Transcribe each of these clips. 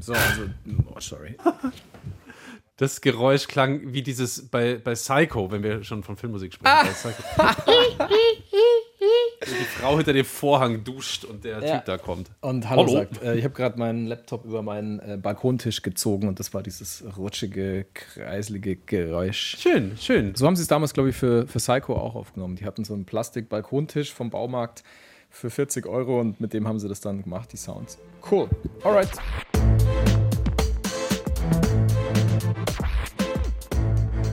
So, also, oh, sorry. Das Geräusch klang wie dieses bei, bei Psycho, wenn wir schon von Filmmusik sprechen. Ah. die Frau hinter dem Vorhang duscht und der ja. Typ da kommt. Und Hallo, Hallo. sagt, äh, ich habe gerade meinen Laptop über meinen äh, Balkontisch gezogen und das war dieses rutschige, kreislige Geräusch. Schön, schön. So haben sie es damals, glaube ich, für, für Psycho auch aufgenommen. Die hatten so einen Plastik-Balkontisch vom Baumarkt für 40 Euro und mit dem haben sie das dann gemacht, die Sounds. Cool. Alright.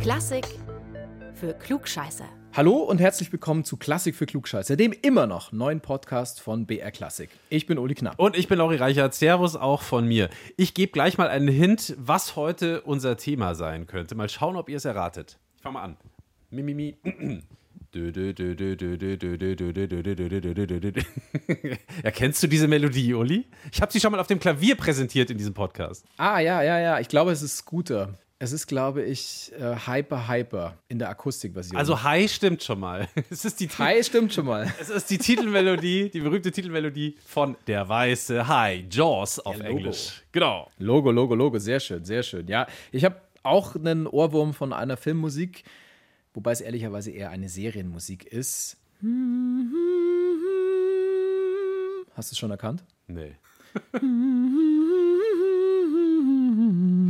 Klassik für Klugscheißer. Hallo und herzlich willkommen zu Klassik für Klugscheißer, dem immer noch neuen Podcast von BR Klassik. Ich bin Uli Knapp. Und ich bin Lauri Reichert. Servus auch von mir. Ich gebe gleich mal einen Hint, was heute unser Thema sein könnte. Mal schauen, ob ihr es erratet. Ich fange mal an. Mimimi. Erkennst du diese Melodie, Uli? Ich habe sie schon mal auf dem Klavier präsentiert in diesem Podcast. Ah, ja, ja, ja. Ich glaube, es ist Scooter. Es ist, glaube ich, äh, Hyper Hyper in der Akustikversion. Also High stimmt schon mal. Es ist die High stimmt schon mal. Es ist die Titelmelodie, die berühmte Titelmelodie von Der weiße Hai, Jaws auf ja, Englisch. Genau. Logo, Logo, Logo, sehr schön, sehr schön. Ja, ich habe auch einen Ohrwurm von einer Filmmusik, wobei es ehrlicherweise eher eine Serienmusik ist. Hast du es schon erkannt? Nee.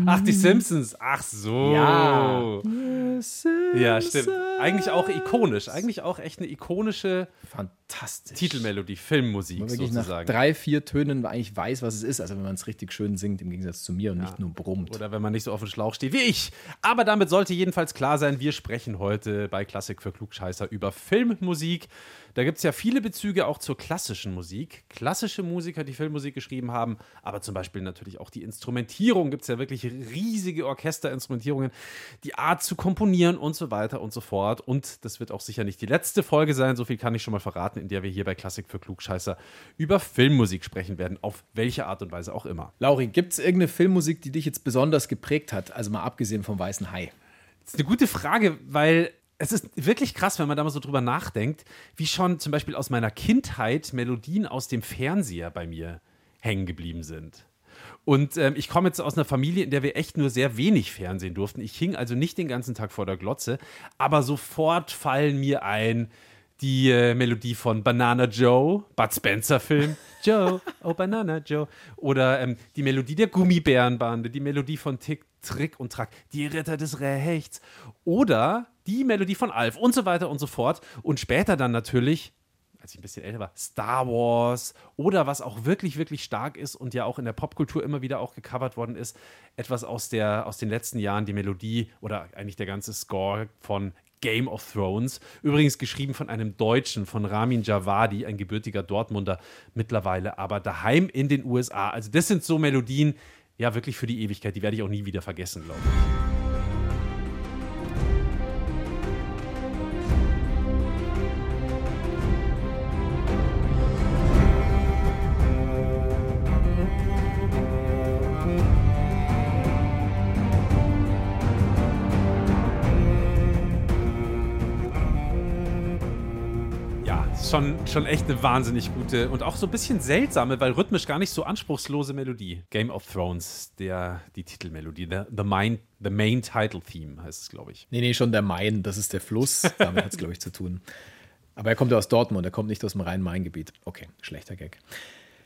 Ach, die Simpsons. Ach so. Ja. Ja, stimmt. Eigentlich auch ikonisch. Eigentlich auch echt eine ikonische Fantastisch. Titelmelodie, Filmmusik man wirklich sozusagen. Nach drei, vier Tönen eigentlich weiß, was es ist. Also wenn man es richtig schön singt, im Gegensatz zu mir und ja. nicht nur brummt. Oder wenn man nicht so auf dem Schlauch steht wie ich. Aber damit sollte jedenfalls klar sein, wir sprechen heute bei Klassik für Klugscheißer über Filmmusik. Da gibt es ja viele Bezüge auch zur klassischen Musik. Klassische Musiker, die Filmmusik geschrieben haben, aber zum Beispiel natürlich auch die Instrumentierung. Gibt es ja wirklich riesige Orchesterinstrumentierungen, die Art zu komponieren und so weiter und so fort. Und das wird auch sicher nicht die letzte Folge sein, so viel kann ich schon mal verraten, in der wir hier bei Klassik für Klugscheißer über Filmmusik sprechen werden, auf welche Art und Weise auch immer. Lauri, gibt es irgendeine Filmmusik, die dich jetzt besonders geprägt hat, also mal abgesehen vom Weißen Hai? Das ist eine gute Frage, weil es ist wirklich krass, wenn man da mal so drüber nachdenkt, wie schon zum Beispiel aus meiner Kindheit Melodien aus dem Fernseher bei mir hängen geblieben sind. Und ähm, ich komme jetzt aus einer Familie, in der wir echt nur sehr wenig Fernsehen durften. Ich hing also nicht den ganzen Tag vor der Glotze, aber sofort fallen mir ein die äh, Melodie von Banana Joe, Bud Spencer Film, Joe, oh Banana Joe, oder ähm, die Melodie der Gummibärenbande, die Melodie von Tick, Trick und Track, die Ritter des Rechts, oder die Melodie von Alf und so weiter und so fort. Und später dann natürlich als ich ein bisschen älter war, Star Wars oder was auch wirklich, wirklich stark ist und ja auch in der Popkultur immer wieder auch gecovert worden ist, etwas aus, der, aus den letzten Jahren, die Melodie oder eigentlich der ganze Score von Game of Thrones. Übrigens geschrieben von einem Deutschen, von Ramin Javadi, ein gebürtiger Dortmunder mittlerweile, aber daheim in den USA. Also das sind so Melodien, ja wirklich für die Ewigkeit, die werde ich auch nie wieder vergessen, glaube ich. Schon, schon echt eine wahnsinnig gute und auch so ein bisschen seltsame, weil rhythmisch gar nicht so anspruchslose Melodie. Game of Thrones, der, die Titelmelodie, the, the, main, the main Title Theme heißt es, glaube ich. Nee, nee, schon der Main, das ist der Fluss. Damit hat es, glaube ich, zu tun. Aber er kommt ja aus Dortmund, er kommt nicht aus dem Rhein-Main-Gebiet. Okay, schlechter Gag.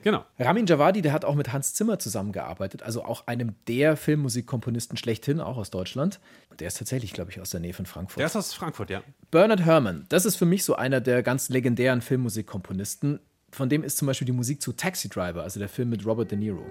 Genau. Ramin Javadi, der hat auch mit Hans Zimmer zusammengearbeitet, also auch einem der Filmmusikkomponisten schlechthin, auch aus Deutschland. Der ist tatsächlich, glaube ich, aus der Nähe von Frankfurt. Der ist aus Frankfurt, ja. Bernard Herrmann, das ist für mich so einer der ganz legendären Filmmusikkomponisten. Von dem ist zum Beispiel die Musik zu Taxi Driver, also der Film mit Robert De Niro.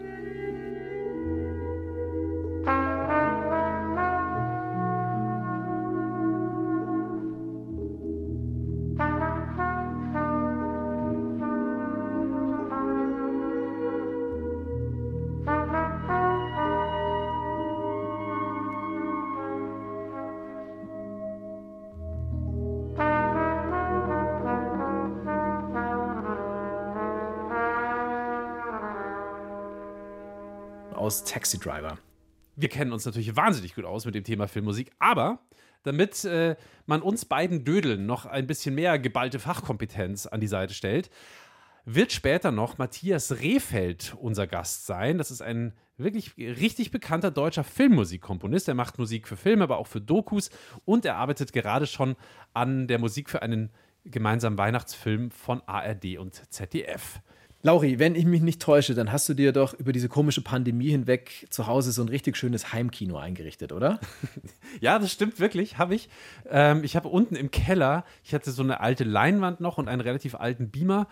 Aus Taxi Driver. Wir kennen uns natürlich wahnsinnig gut aus mit dem Thema Filmmusik, aber damit äh, man uns beiden Dödeln noch ein bisschen mehr geballte Fachkompetenz an die Seite stellt, wird später noch Matthias Rehfeld unser Gast sein. Das ist ein wirklich richtig bekannter deutscher Filmmusikkomponist. Er macht Musik für Filme, aber auch für Dokus und er arbeitet gerade schon an der Musik für einen gemeinsamen Weihnachtsfilm von ARD und ZDF. Lauri, wenn ich mich nicht täusche, dann hast du dir doch über diese komische Pandemie hinweg zu Hause so ein richtig schönes Heimkino eingerichtet, oder? ja, das stimmt wirklich, habe ich. Ähm, ich habe unten im Keller, ich hatte so eine alte Leinwand noch und einen relativ alten Beamer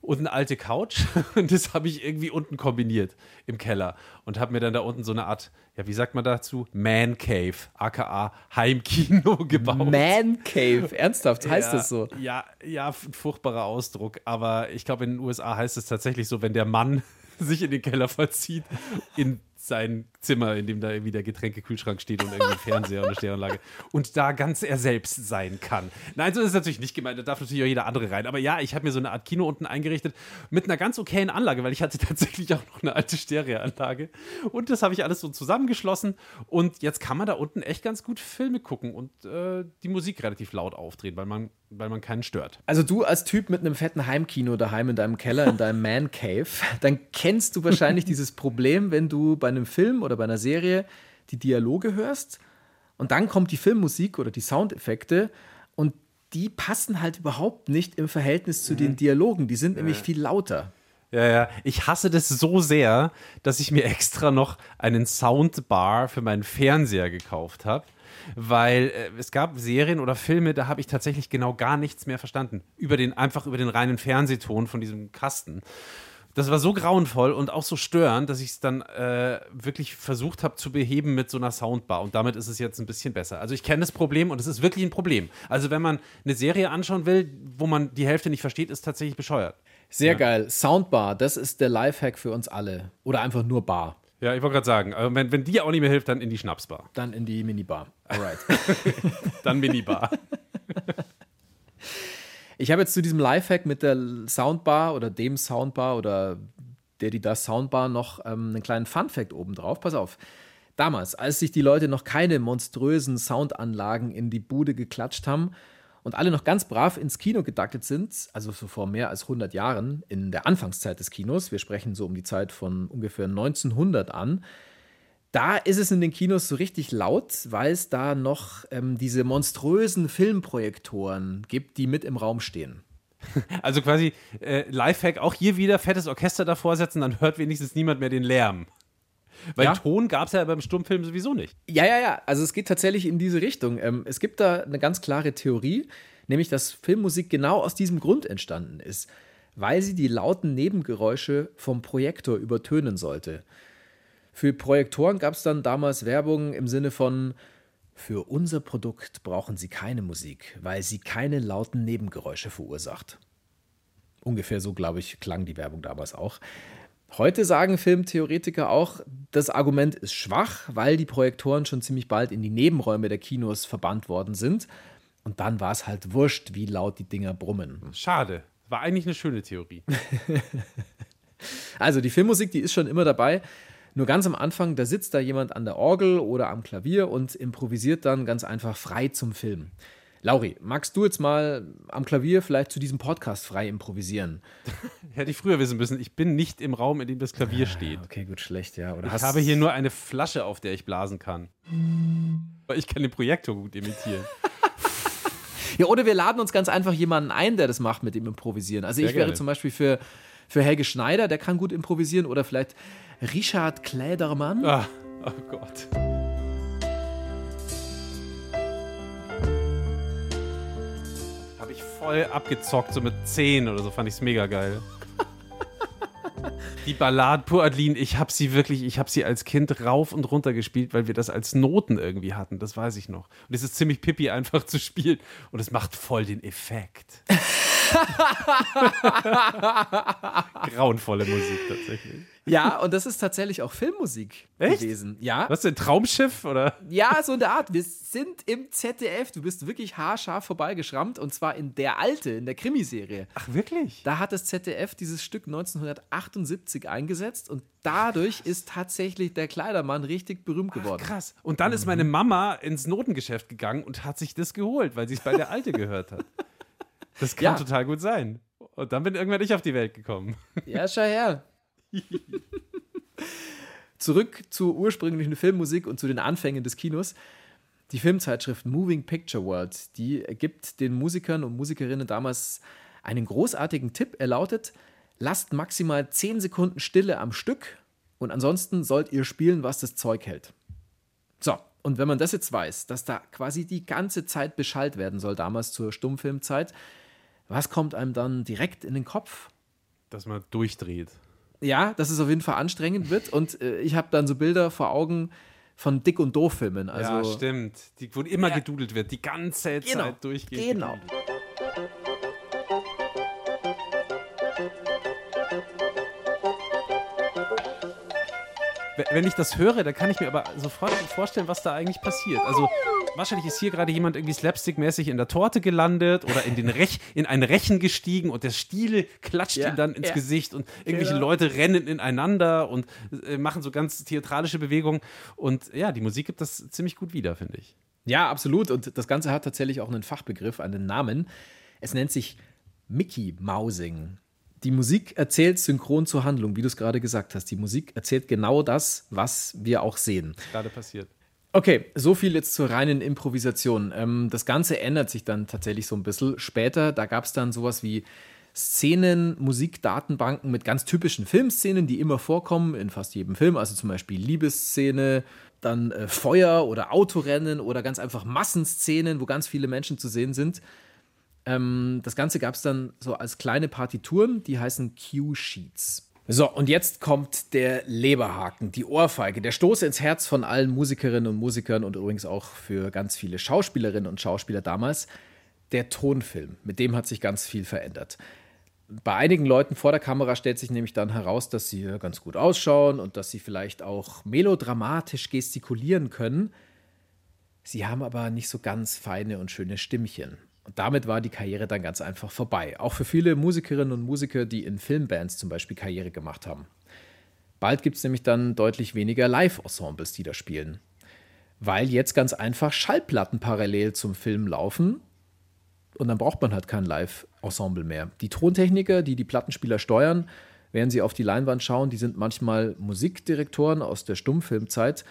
und eine alte Couch. Und das habe ich irgendwie unten kombiniert im Keller und habe mir dann da unten so eine Art, ja, wie sagt man dazu? Man Cave, aka Heimkino gebaut. Man Cave, ernsthaft, heißt ja, das so? Ja, ja, furchtbarer Ausdruck. Aber ich glaube, in den USA heißt es tatsächlich so, wenn der Mann sich in den Keller verzieht, in sein Zimmer, in dem da irgendwie der Getränkekühlschrank steht und irgendwie Fernseher und eine Stereoanlage und da ganz er selbst sein kann. Nein, so ist es natürlich nicht gemeint, da darf natürlich auch jeder andere rein. Aber ja, ich habe mir so eine Art Kino unten eingerichtet mit einer ganz okayen Anlage, weil ich hatte tatsächlich auch noch eine alte Stereoanlage und das habe ich alles so zusammengeschlossen und jetzt kann man da unten echt ganz gut Filme gucken und äh, die Musik relativ laut aufdrehen, weil man, weil man keinen stört. Also du als Typ mit einem fetten Heimkino daheim in deinem Keller, in deinem Man Cave, dann kennst du wahrscheinlich dieses Problem, wenn du bei einem Film oder bei einer Serie die Dialoge hörst und dann kommt die Filmmusik oder die Soundeffekte und die passen halt überhaupt nicht im Verhältnis zu mhm. den Dialogen. Die sind nämlich viel lauter. Ja, ja. Ich hasse das so sehr, dass ich mir extra noch einen Soundbar für meinen Fernseher gekauft habe. Weil äh, es gab Serien oder Filme, da habe ich tatsächlich genau gar nichts mehr verstanden. Über den, einfach über den reinen Fernsehton von diesem Kasten. Das war so grauenvoll und auch so störend, dass ich es dann äh, wirklich versucht habe zu beheben mit so einer Soundbar. Und damit ist es jetzt ein bisschen besser. Also ich kenne das Problem und es ist wirklich ein Problem. Also wenn man eine Serie anschauen will, wo man die Hälfte nicht versteht, ist tatsächlich bescheuert. Sehr ja. geil. Soundbar, das ist der Lifehack für uns alle. Oder einfach nur Bar. Ja, ich wollte gerade sagen, also wenn, wenn die auch nicht mehr hilft, dann in die Schnapsbar. Dann in die Minibar. Alright. dann Minibar. Ich habe jetzt zu diesem Lifehack mit der Soundbar oder dem Soundbar oder der, die das Soundbar noch ähm, einen kleinen Fun-Fact oben drauf. Pass auf. Damals, als sich die Leute noch keine monströsen Soundanlagen in die Bude geklatscht haben und alle noch ganz brav ins Kino gedaktet sind, also so vor mehr als 100 Jahren, in der Anfangszeit des Kinos, wir sprechen so um die Zeit von ungefähr 1900 an, da ist es in den Kinos so richtig laut, weil es da noch ähm, diese monströsen Filmprojektoren gibt, die mit im Raum stehen. Also quasi äh, Lifehack, auch hier wieder fettes Orchester davor setzen, dann hört wenigstens niemand mehr den Lärm. Weil ja. Ton gab es ja beim Sturmfilm sowieso nicht. Ja, ja, ja. Also es geht tatsächlich in diese Richtung. Ähm, es gibt da eine ganz klare Theorie, nämlich dass Filmmusik genau aus diesem Grund entstanden ist, weil sie die lauten Nebengeräusche vom Projektor übertönen sollte. Für Projektoren gab es dann damals Werbung im Sinne von, für unser Produkt brauchen Sie keine Musik, weil sie keine lauten Nebengeräusche verursacht. Ungefähr so, glaube ich, klang die Werbung damals auch. Heute sagen Filmtheoretiker auch, das Argument ist schwach, weil die Projektoren schon ziemlich bald in die Nebenräume der Kinos verbannt worden sind. Und dann war es halt wurscht, wie laut die Dinger brummen. Schade. War eigentlich eine schöne Theorie. also die Filmmusik, die ist schon immer dabei. Nur ganz am Anfang, da sitzt da jemand an der Orgel oder am Klavier und improvisiert dann ganz einfach frei zum Film. Lauri, magst du jetzt mal am Klavier vielleicht zu diesem Podcast frei improvisieren? Hätte ich früher wissen müssen. Ich bin nicht im Raum, in dem das Klavier ah, steht. Okay, gut, schlecht, ja. Oder ich habe hier nur eine Flasche, auf der ich blasen kann. Ich kann den Projektor gut imitieren. ja, oder wir laden uns ganz einfach jemanden ein, der das macht mit dem Improvisieren. Also Sehr ich wäre gerne. zum Beispiel für, für Helge Schneider, der kann gut improvisieren, oder vielleicht Richard Klädermann. Ah, oh Gott. Habe ich voll abgezockt, so mit 10 oder so, fand ich es mega geil. Die Ballade Pur Adeline, ich habe sie wirklich, ich habe sie als Kind rauf und runter gespielt, weil wir das als Noten irgendwie hatten, das weiß ich noch. Und es ist ziemlich pipi einfach zu spielen und es macht voll den Effekt. Grauenvolle Musik tatsächlich. Ja, und das ist tatsächlich auch Filmmusik Echt? gewesen. Ja. Was ein Traumschiff oder? Ja, so in der Art. Wir sind im ZDF. Du bist wirklich haarscharf vorbeigeschrammt und zwar in der alte, in der Krimiserie. Ach wirklich? Da hat das ZDF dieses Stück 1978 eingesetzt und dadurch ist tatsächlich der Kleidermann richtig berühmt geworden. Ach, krass. Und dann mhm. ist meine Mama ins Notengeschäft gegangen und hat sich das geholt, weil sie es bei der Alte gehört hat. Das kann ja. total gut sein. Und dann bin irgendwann ich auf die Welt gekommen. Ja, schau her. Zurück zur ursprünglichen Filmmusik und zu den Anfängen des Kinos. Die Filmzeitschrift Moving Picture World, die gibt den Musikern und Musikerinnen damals einen großartigen Tipp. Er lautet, lasst maximal 10 Sekunden Stille am Stück und ansonsten sollt ihr spielen, was das Zeug hält. So, und wenn man das jetzt weiß, dass da quasi die ganze Zeit beschallt werden soll, damals zur Stummfilmzeit, was kommt einem dann direkt in den Kopf? Dass man durchdreht ja, dass es auf jeden Fall anstrengend wird. Und äh, ich habe dann so Bilder vor Augen von Dick- und Doof-Filmen. Also, ja, stimmt. Die, wo immer ja, gedudelt wird, die ganze genau, Zeit durchgeht. Genau. Wenn ich das höre, dann kann ich mir aber sofort vorstellen, was da eigentlich passiert. Also wahrscheinlich ist hier gerade jemand irgendwie slapstick-mäßig in der Torte gelandet oder in, den Rech, in ein Rechen gestiegen und der Stiel klatscht ja, ihm dann ins ja. Gesicht und irgendwelche genau. Leute rennen ineinander und äh, machen so ganz theatralische Bewegungen. Und ja, die Musik gibt das ziemlich gut wieder, finde ich. Ja, absolut. Und das Ganze hat tatsächlich auch einen Fachbegriff, einen Namen. Es nennt sich Mickey Mousing. Die Musik erzählt synchron zur Handlung, wie du es gerade gesagt hast. Die Musik erzählt genau das, was wir auch sehen. Gerade passiert. Okay, so viel jetzt zur reinen Improvisation. Ähm, das Ganze ändert sich dann tatsächlich so ein bisschen. Später, da gab es dann sowas wie Szenen, Musikdatenbanken mit ganz typischen Filmszenen, die immer vorkommen in fast jedem Film. Also zum Beispiel Liebesszene, dann äh, Feuer oder Autorennen oder ganz einfach Massenszenen, wo ganz viele Menschen zu sehen sind. Ähm, das Ganze gab es dann so als kleine Partituren, die heißen Cue-Sheets. So, und jetzt kommt der Leberhaken, die Ohrfeige, der Stoß ins Herz von allen Musikerinnen und Musikern und übrigens auch für ganz viele Schauspielerinnen und Schauspieler damals. Der Tonfilm, mit dem hat sich ganz viel verändert. Bei einigen Leuten vor der Kamera stellt sich nämlich dann heraus, dass sie ganz gut ausschauen und dass sie vielleicht auch melodramatisch gestikulieren können. Sie haben aber nicht so ganz feine und schöne Stimmchen. Und damit war die Karriere dann ganz einfach vorbei. Auch für viele Musikerinnen und Musiker, die in Filmbands zum Beispiel Karriere gemacht haben. Bald gibt es nämlich dann deutlich weniger Live-Ensembles, die da spielen. Weil jetzt ganz einfach Schallplatten parallel zum Film laufen und dann braucht man halt kein Live-Ensemble mehr. Die Tontechniker, die die Plattenspieler steuern, während sie auf die Leinwand schauen, die sind manchmal Musikdirektoren aus der Stummfilmzeit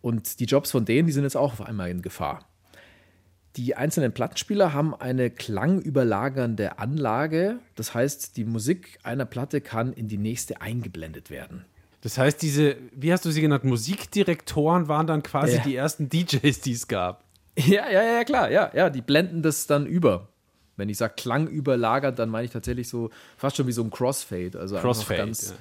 und die Jobs von denen, die sind jetzt auch auf einmal in Gefahr. Die einzelnen Plattenspieler haben eine klangüberlagernde Anlage. Das heißt, die Musik einer Platte kann in die nächste eingeblendet werden. Das heißt, diese, wie hast du sie genannt, Musikdirektoren waren dann quasi ja. die ersten DJs, die es gab. Ja, ja, ja, klar, ja, ja, die blenden das dann über. Wenn ich sage klangüberlagert, dann meine ich tatsächlich so fast schon wie so ein Crossfade. Also Crossfade, ganz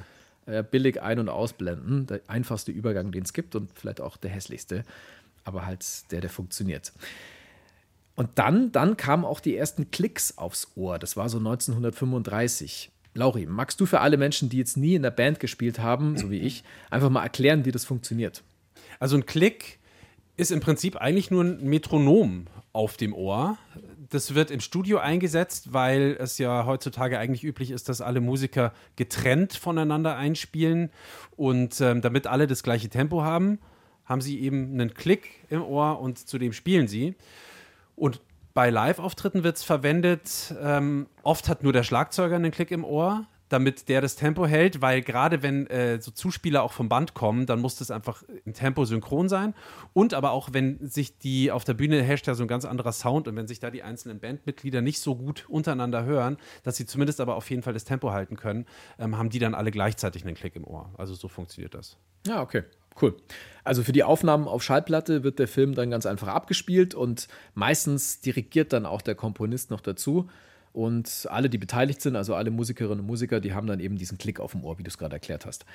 ja. billig ein- und ausblenden. Der einfachste Übergang, den es gibt und vielleicht auch der hässlichste. Aber halt der, der funktioniert. Und dann, dann kamen auch die ersten Klicks aufs Ohr. Das war so 1935. Lauri, magst du für alle Menschen, die jetzt nie in der Band gespielt haben, so wie ich, einfach mal erklären, wie das funktioniert? Also ein Klick ist im Prinzip eigentlich nur ein Metronom auf dem Ohr. Das wird im Studio eingesetzt, weil es ja heutzutage eigentlich üblich ist, dass alle Musiker getrennt voneinander einspielen. Und ähm, damit alle das gleiche Tempo haben, haben sie eben einen Klick im Ohr und zu dem spielen sie. Und bei Live-Auftritten wird es verwendet. Ähm, oft hat nur der Schlagzeuger einen Klick im Ohr, damit der das Tempo hält, weil gerade wenn äh, so Zuspieler auch vom Band kommen, dann muss das einfach im Tempo synchron sein. Und aber auch, wenn sich die auf der Bühne herrscht ja so ein ganz anderer Sound und wenn sich da die einzelnen Bandmitglieder nicht so gut untereinander hören, dass sie zumindest aber auf jeden Fall das Tempo halten können, ähm, haben die dann alle gleichzeitig einen Klick im Ohr. Also so funktioniert das. Ja, okay. Cool. Also für die Aufnahmen auf Schallplatte wird der Film dann ganz einfach abgespielt und meistens dirigiert dann auch der Komponist noch dazu. Und alle, die beteiligt sind, also alle Musikerinnen und Musiker, die haben dann eben diesen Klick auf dem Ohr, wie du es gerade erklärt hast.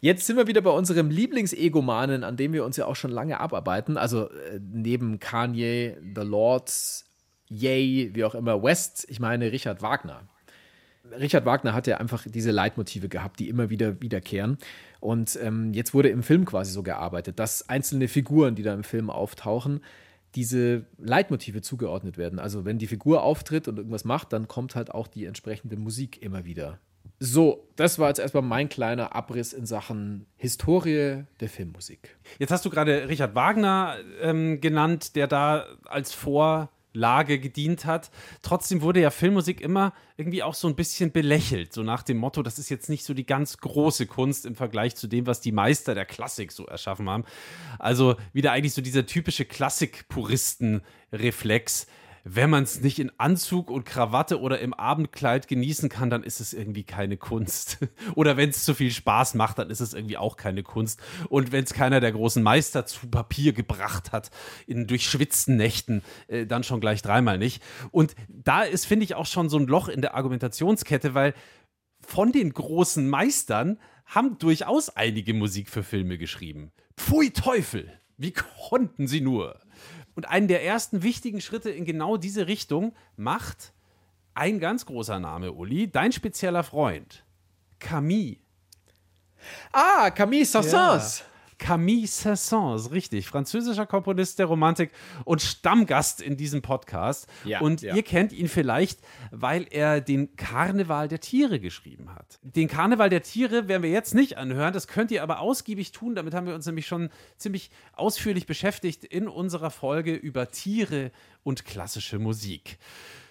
Jetzt sind wir wieder bei unserem Lieblingsegomanen, an dem wir uns ja auch schon lange abarbeiten. Also äh, neben Kanye, The Lords, Yay, wie auch immer, West, ich meine Richard Wagner. Richard Wagner hat ja einfach diese Leitmotive gehabt, die immer wieder wiederkehren. Und ähm, jetzt wurde im Film quasi so gearbeitet, dass einzelne Figuren, die da im Film auftauchen, diese Leitmotive zugeordnet werden. Also wenn die Figur auftritt und irgendwas macht, dann kommt halt auch die entsprechende Musik immer wieder. So, das war jetzt erstmal mein kleiner Abriss in Sachen Historie der Filmmusik. Jetzt hast du gerade Richard Wagner ähm, genannt, der da als Vor Lage gedient hat. Trotzdem wurde ja Filmmusik immer irgendwie auch so ein bisschen belächelt, so nach dem Motto, das ist jetzt nicht so die ganz große Kunst im Vergleich zu dem, was die Meister der Klassik so erschaffen haben. Also wieder eigentlich so dieser typische Klassik-Puristen-Reflex wenn man es nicht in Anzug und Krawatte oder im Abendkleid genießen kann, dann ist es irgendwie keine Kunst. oder wenn es zu viel Spaß macht, dann ist es irgendwie auch keine Kunst. Und wenn es keiner der großen Meister zu Papier gebracht hat, in durchschwitzten Nächten, äh, dann schon gleich dreimal nicht. Und da ist, finde ich, auch schon so ein Loch in der Argumentationskette, weil von den großen Meistern haben durchaus einige Musik für Filme geschrieben. Pfui Teufel! Wie konnten sie nur? Und einen der ersten wichtigen Schritte in genau diese Richtung macht ein ganz großer Name, Uli, dein spezieller Freund, Camille. Ah, Camille Saint-Saëns. Camille Saint-Saëns, richtig, französischer Komponist der Romantik und Stammgast in diesem Podcast. Ja, und ja. ihr kennt ihn vielleicht, weil er den Karneval der Tiere geschrieben hat. Den Karneval der Tiere werden wir jetzt nicht anhören, das könnt ihr aber ausgiebig tun. Damit haben wir uns nämlich schon ziemlich ausführlich beschäftigt in unserer Folge über Tiere und klassische Musik.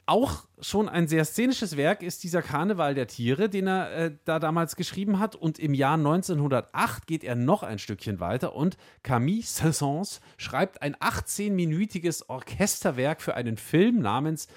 Auch schon ein sehr szenisches Werk ist dieser Karneval der Tiere, den er äh, da damals geschrieben hat. Und im Jahr 1908 geht er noch ein Stückchen weiter und Camille Saint-Saëns schreibt ein 18-minütiges Orchesterwerk für einen Film namens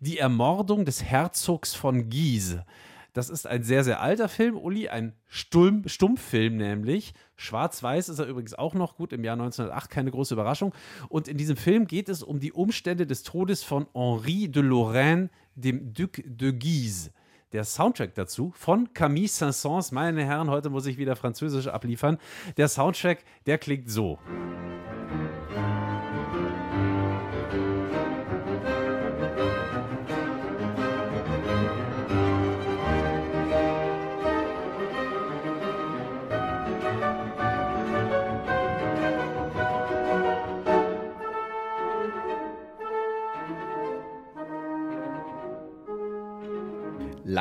Die Ermordung des Herzogs von Guise. Das ist ein sehr, sehr alter Film, Uli, ein Stumm, Stummfilm nämlich. Schwarz-Weiß ist er übrigens auch noch gut, im Jahr 1908, keine große Überraschung. Und in diesem Film geht es um die Umstände des Todes von Henri de Lorraine, dem Duc de Guise. Der Soundtrack dazu von Camille Saint-Saëns. Meine Herren, heute muss ich wieder Französisch abliefern. Der Soundtrack, der klingt so.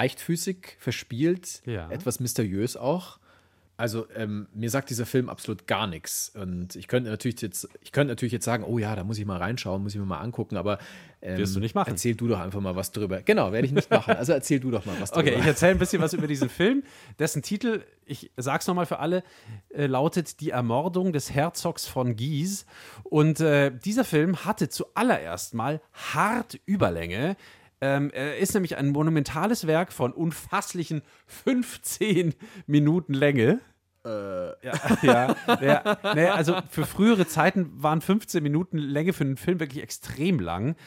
Leichtfüßig, verspielt, ja. etwas mysteriös auch. Also ähm, mir sagt dieser Film absolut gar nichts. Und ich könnte natürlich jetzt, ich könnte natürlich jetzt sagen, oh ja, da muss ich mal reinschauen, muss ich mir mal angucken, aber ähm, wirst du nicht machen. Erzähl du doch einfach mal was drüber. Genau, werde ich nicht machen. Also erzähl du doch mal was drüber. Okay, ich erzähle ein bisschen was über diesen Film, dessen Titel, ich sag's nochmal für alle, äh, lautet Die Ermordung des Herzogs von Guise. Und äh, dieser Film hatte zuallererst mal hart Überlänge. Ähm, er ist nämlich ein monumentales Werk von unfasslichen 15 Minuten Länge. Äh. Ja, ja, ja nee, also für frühere Zeiten waren 15 Minuten Länge für einen Film wirklich extrem lang.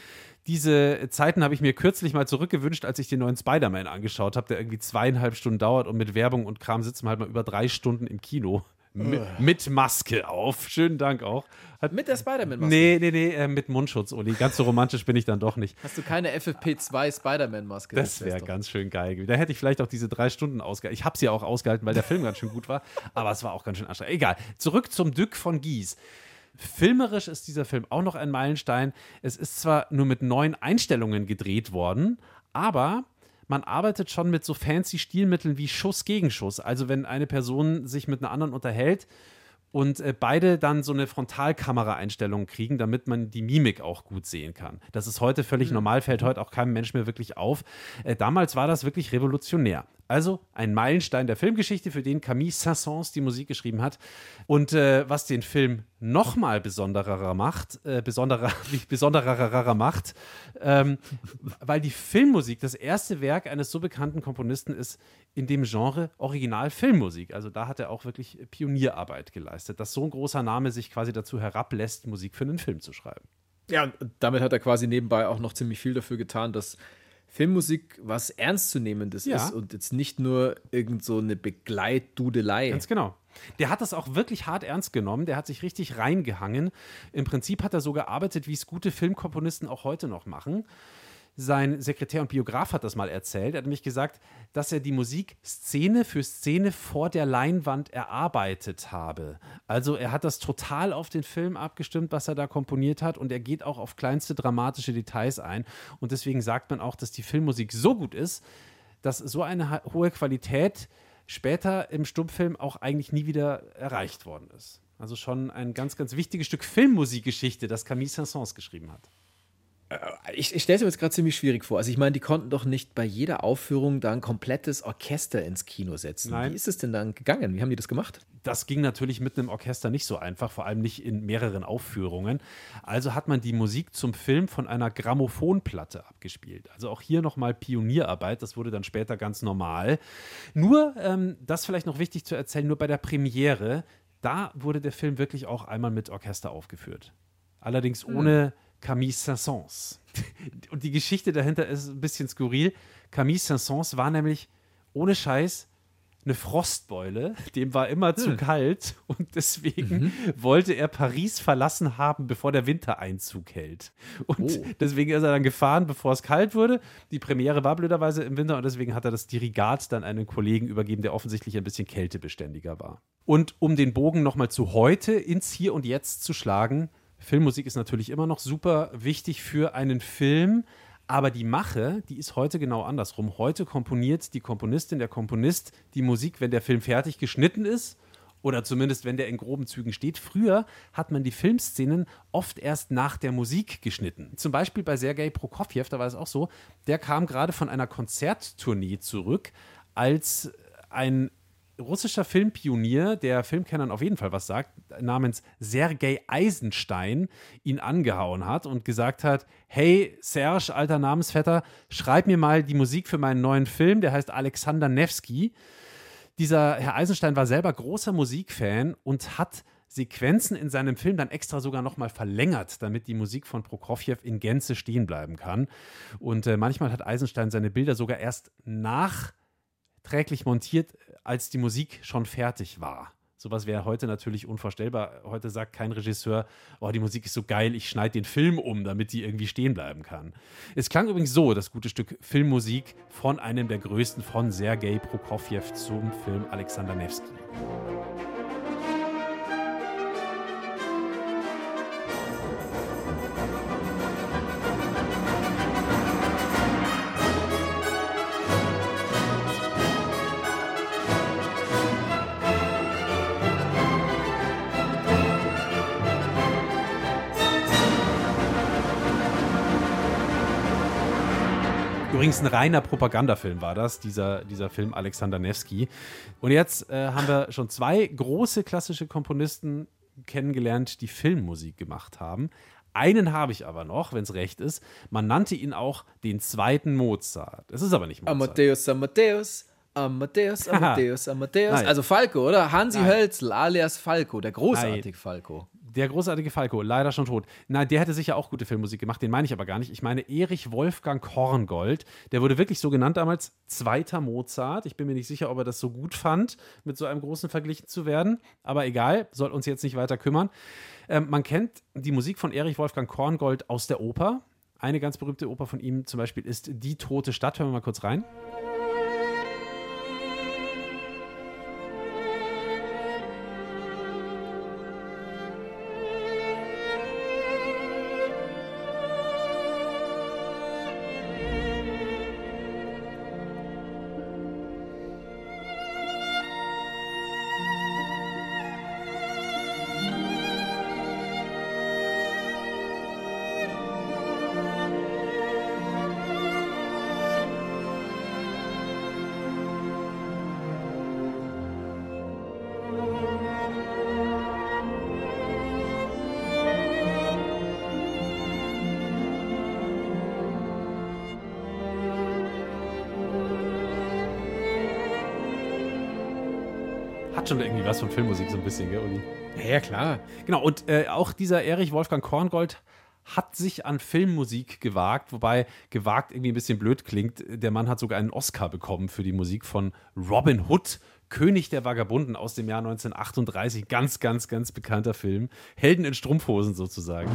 Diese Zeiten habe ich mir kürzlich mal zurückgewünscht, als ich den neuen Spider-Man angeschaut habe, der irgendwie zweieinhalb Stunden dauert und mit Werbung und Kram sitzen wir halt mal über drei Stunden im Kino. Mit, Maske auf. Schönen Dank auch. Hat, mit der Spider-Man-Maske? Nee, nee, nee, äh, mit Mundschutz, Uli. Ganz so romantisch bin ich dann doch nicht. Hast du keine FFP2 Spider-Man-Maske? Das wäre ganz schön geil. Da hätte ich vielleicht auch diese drei Stunden ausgehalten. Ich habe sie ja auch ausgehalten, weil der Film ganz schön gut war. Aber es war auch ganz schön anstrengend. Egal. Zurück zum Duc von Gies. Filmerisch ist dieser Film auch noch ein Meilenstein. Es ist zwar nur mit neun Einstellungen gedreht worden, aber man arbeitet schon mit so fancy Stilmitteln wie Schuss gegen Schuss. Also wenn eine Person sich mit einer anderen unterhält und äh, beide dann so eine Frontalkamera-Einstellung kriegen, damit man die Mimik auch gut sehen kann. Das ist heute völlig mhm. normal, fällt heute auch keinem Mensch mehr wirklich auf. Äh, damals war das wirklich revolutionär. Also ein Meilenstein der Filmgeschichte, für den Camille Saint-Saëns die Musik geschrieben hat. Und äh, was den Film noch mal besonderer macht, äh, besonderer, besonderer macht, ähm, weil die Filmmusik das erste Werk eines so bekannten Komponisten ist in dem Genre Original-Filmmusik. Also da hat er auch wirklich Pionierarbeit geleistet, dass so ein großer Name sich quasi dazu herablässt, Musik für einen Film zu schreiben. Ja, damit hat er quasi nebenbei auch noch ziemlich viel dafür getan, dass Filmmusik was Ernstzunehmendes ja. ist und jetzt nicht nur irgend so eine Begleitdudelei. Ganz genau. Der hat das auch wirklich hart ernst genommen. Der hat sich richtig reingehangen. Im Prinzip hat er so gearbeitet, wie es gute Filmkomponisten auch heute noch machen sein Sekretär und Biograf hat das mal erzählt. Er hat nämlich gesagt, dass er die Musik Szene für Szene vor der Leinwand erarbeitet habe. Also er hat das total auf den Film abgestimmt, was er da komponiert hat und er geht auch auf kleinste dramatische Details ein. Und deswegen sagt man auch, dass die Filmmusik so gut ist, dass so eine hohe Qualität später im Stummfilm auch eigentlich nie wieder erreicht worden ist. Also schon ein ganz, ganz wichtiges Stück Filmmusikgeschichte, das Camille Saint-Saëns geschrieben hat. Ich, ich stelle es mir jetzt gerade ziemlich schwierig vor. Also ich meine, die konnten doch nicht bei jeder Aufführung da ein komplettes Orchester ins Kino setzen. Nein. Wie ist es denn dann gegangen? Wie haben die das gemacht? Das ging natürlich mit einem Orchester nicht so einfach, vor allem nicht in mehreren Aufführungen. Also hat man die Musik zum Film von einer Grammophonplatte abgespielt. Also auch hier nochmal Pionierarbeit, das wurde dann später ganz normal. Nur, ähm, das vielleicht noch wichtig zu erzählen, nur bei der Premiere, da wurde der Film wirklich auch einmal mit Orchester aufgeführt. Allerdings ohne Camille Saint-Saëns. Und die Geschichte dahinter ist ein bisschen skurril. Camille Saint-Saëns war nämlich ohne Scheiß eine Frostbeule, dem war immer zu kalt und deswegen wollte er Paris verlassen haben, bevor der Wintereinzug hält. Und Oh. deswegen ist er dann gefahren, bevor es kalt wurde. Die Premiere war blöderweise im Winter und deswegen hat er das Dirigat dann einem Kollegen übergeben, der offensichtlich ein bisschen kältebeständiger war. Und um den Bogen nochmal zu heute ins Hier und Jetzt zu schlagen, Filmmusik ist natürlich immer noch super wichtig für einen Film, aber die Mache, die ist heute genau andersrum. Heute komponiert die Komponistin, der Komponist die Musik, wenn der Film fertig geschnitten ist oder zumindest wenn der in groben Zügen steht. Früher hat man die Filmszenen oft erst nach der Musik geschnitten. Zum Beispiel bei Sergei Prokofjew, da war es auch so, der kam gerade von einer Konzerttournee zurück, als ein russischer Filmpionier, der Filmkennern auf jeden Fall was sagt, namens Sergei Eisenstein, ihn angehauen hat und gesagt hat: Hey, Serge, alter Namensvetter, schreib mir mal die Musik für meinen neuen Film, der heißt Alexander Nevsky. Dieser Herr Eisenstein war selber großer Musikfan und hat Sequenzen in seinem Film dann extra sogar nochmal verlängert, damit die Musik von Prokofjew in Gänze stehen bleiben kann. Und äh, manchmal hat Eisenstein seine Bilder sogar erst nachträglich montiert, als die Musik schon fertig war. Sowas wäre heute natürlich unvorstellbar. Heute sagt kein Regisseur, oh, die Musik ist so geil, ich schneide den Film um, damit die irgendwie stehen bleiben kann. Es klang übrigens so, das gute Stück Filmmusik von einem der größten, von Sergei Prokofjew zum Film Alexander Nevsky. Übrigens ein reiner Propagandafilm war das, dieser, dieser Film Alexander Nevsky. Und jetzt äh, haben wir schon zwei große klassische Komponisten kennengelernt, die Filmmusik gemacht haben. Einen habe ich aber noch, wenn es recht ist. Man nannte ihn auch den zweiten Mozart. Es ist aber nicht Mozart. Amadeus, Amadeus, Amadeus, Amadeus, Amadeus. Nein. Also Falco, oder? Hansi Nein. Hölzl, alias Falco, der großartige Falco. Der großartige Falco, leider schon tot. Nein, der hätte sicher auch gute Filmmusik gemacht, den meine ich aber gar nicht. Ich meine Erich Wolfgang Korngold. Der wurde wirklich so genannt damals, zweiter Mozart. Ich bin mir nicht sicher, ob er das so gut fand, mit so einem großen verglichen zu werden. Aber egal, soll uns jetzt nicht weiter kümmern. Ähm, man kennt die Musik von Erich Wolfgang Korngold aus der Oper. Eine ganz berühmte Oper von ihm zum Beispiel ist Die Tote Stadt. Hören wir mal kurz rein. Schon irgendwie was von Filmmusik so ein bisschen, gell, Uli? Ja, ja, klar. Genau, und äh, auch dieser Erich Wolfgang Korngold hat sich an Filmmusik gewagt, wobei gewagt irgendwie ein bisschen blöd klingt. Der Mann hat sogar einen Oscar bekommen für die Musik von Robin Hood, König der Vagabunden aus dem Jahr 1938. Ganz, ganz, ganz bekannter Film. Helden in Strumpfhosen sozusagen.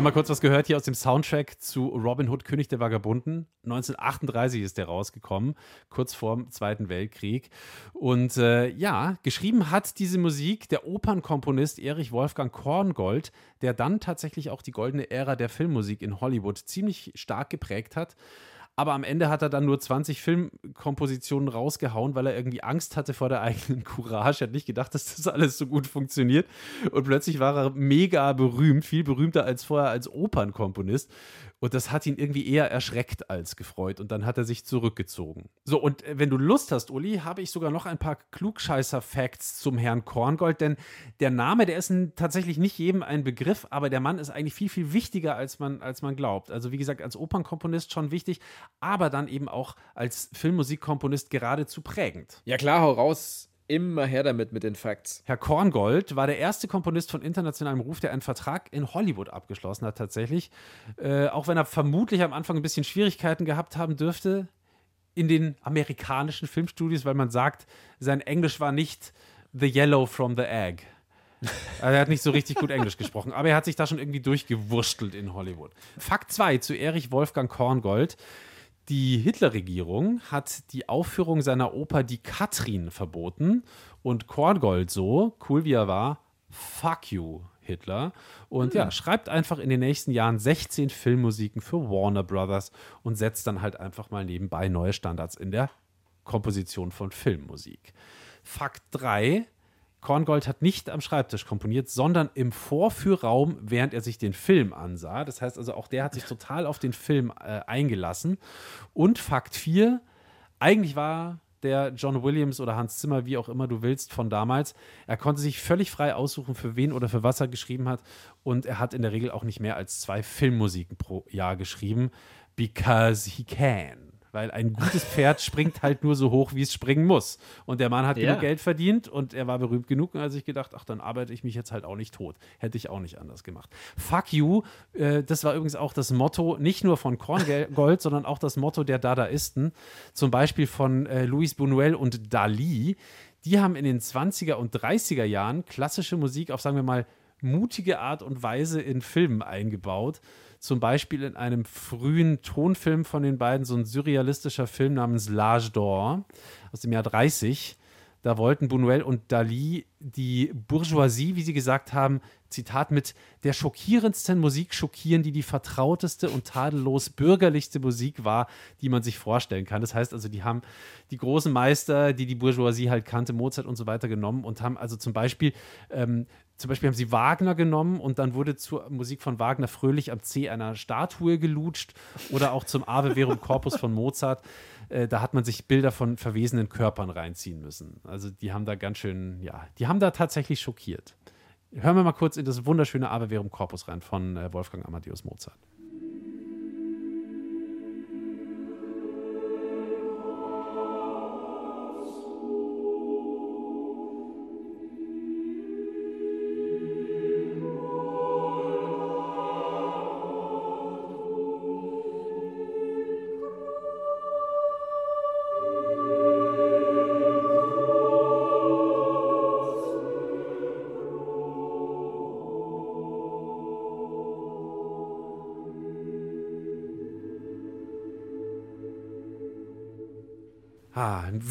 Haben wir kurz was gehört hier aus dem Soundtrack zu Robin Hood, König der Vagabunden. 1938 ist der rausgekommen, kurz vor dem Zweiten Weltkrieg. Und äh, ja, geschrieben hat diese Musik der Opernkomponist Erich Wolfgang Korngold, der dann tatsächlich auch die goldene Ära der Filmmusik in Hollywood ziemlich stark geprägt hat. Aber am Ende hat er dann nur 20 Filmkompositionen rausgehauen, weil er irgendwie Angst hatte vor der eigenen Courage. Er hat nicht gedacht, dass das alles so gut funktioniert. Und plötzlich war er mega berühmt, viel berühmter als vorher als Opernkomponist. Und das hat ihn irgendwie eher erschreckt als gefreut. Und dann hat er sich zurückgezogen. So, und äh, wenn du Lust hast, Uli, habe ich sogar noch ein paar Klugscheißer-Facts zum Herrn Korngold. Denn der Name, der ist tatsächlich nicht jedem ein Begriff, aber der Mann ist eigentlich viel, viel wichtiger, als man, als man glaubt. Also, wie gesagt, als Opernkomponist schon wichtig, aber dann eben auch als Filmmusikkomponist geradezu prägend. Ja, klar, hau raus. Immer her damit mit den Facts. Herr Korngold war der erste Komponist von internationalem Ruf, der einen Vertrag in Hollywood abgeschlossen hat, tatsächlich. Äh, auch wenn er vermutlich am Anfang ein bisschen Schwierigkeiten gehabt haben dürfte in den amerikanischen Filmstudios, weil man sagt, sein Englisch war nicht The Yellow from the Egg. Also er hat nicht so richtig gut Englisch gesprochen, aber er hat sich da schon irgendwie durchgewurstelt in Hollywood. Fakt 2 zu Erich Wolfgang Korngold. Die Hitlerregierung hat die Aufführung seiner Oper Die Katrin verboten und Korngold so, cool wie er war, fuck you, Hitler. Und ja, schreibt einfach in den nächsten Jahren 16 Filmmusiken für Warner Brothers und setzt dann halt einfach mal nebenbei neue Standards in der Komposition von Filmmusik. Fakt 3. Korngold hat nicht am Schreibtisch komponiert, sondern im Vorführraum, während er sich den Film ansah. Das heißt also, auch der hat sich total auf den Film äh, eingelassen. Und Fakt 4, eigentlich war der John Williams oder Hans Zimmer, wie auch immer du willst, von damals. Er konnte sich völlig frei aussuchen, für wen oder für was er geschrieben hat. Und er hat in der Regel auch nicht mehr als zwei Filmmusiken pro Jahr geschrieben, because he can weil ein gutes Pferd springt halt nur so hoch, wie es springen muss. Und der Mann hat Ja. genug Geld verdient und er war berühmt genug. Und hat sich gedacht, ach, dann arbeite ich mich jetzt halt auch nicht tot. Hätte ich auch nicht anders gemacht. Fuck you, äh, das war übrigens auch das Motto nicht nur von Korngold, sondern auch das Motto der Dadaisten. Zum Beispiel von äh, Luis Buñuel und Dali. Die haben in den 20er und 30er Jahren klassische Musik auf, sagen wir mal, mutige Art und Weise in Filmen eingebaut. Zum Beispiel in einem frühen Tonfilm von den beiden, so ein surrealistischer Film namens L'Age d'Or aus dem Jahr 30. Da wollten Buñuel und Dali die Bourgeoisie, wie sie gesagt haben, Zitat mit der schockierendsten Musik schockieren, die die vertrauteste und tadellos bürgerlichste Musik war, die man sich vorstellen kann. Das heißt also, die haben die großen Meister, die die Bourgeoisie halt kannte, Mozart und so weiter genommen und haben also zum Beispiel ähm, zum Beispiel haben sie Wagner genommen und dann wurde zur Musik von Wagner fröhlich am C einer Statue gelutscht oder auch zum Ave Verum Corpus von Mozart. Äh, da hat man sich Bilder von verwesenen Körpern reinziehen müssen. Also die haben da ganz schön, ja, die haben da tatsächlich schockiert. Hören wir mal kurz in das wunderschöne Ave Verum Corpus rein von äh, Wolfgang Amadeus Mozart.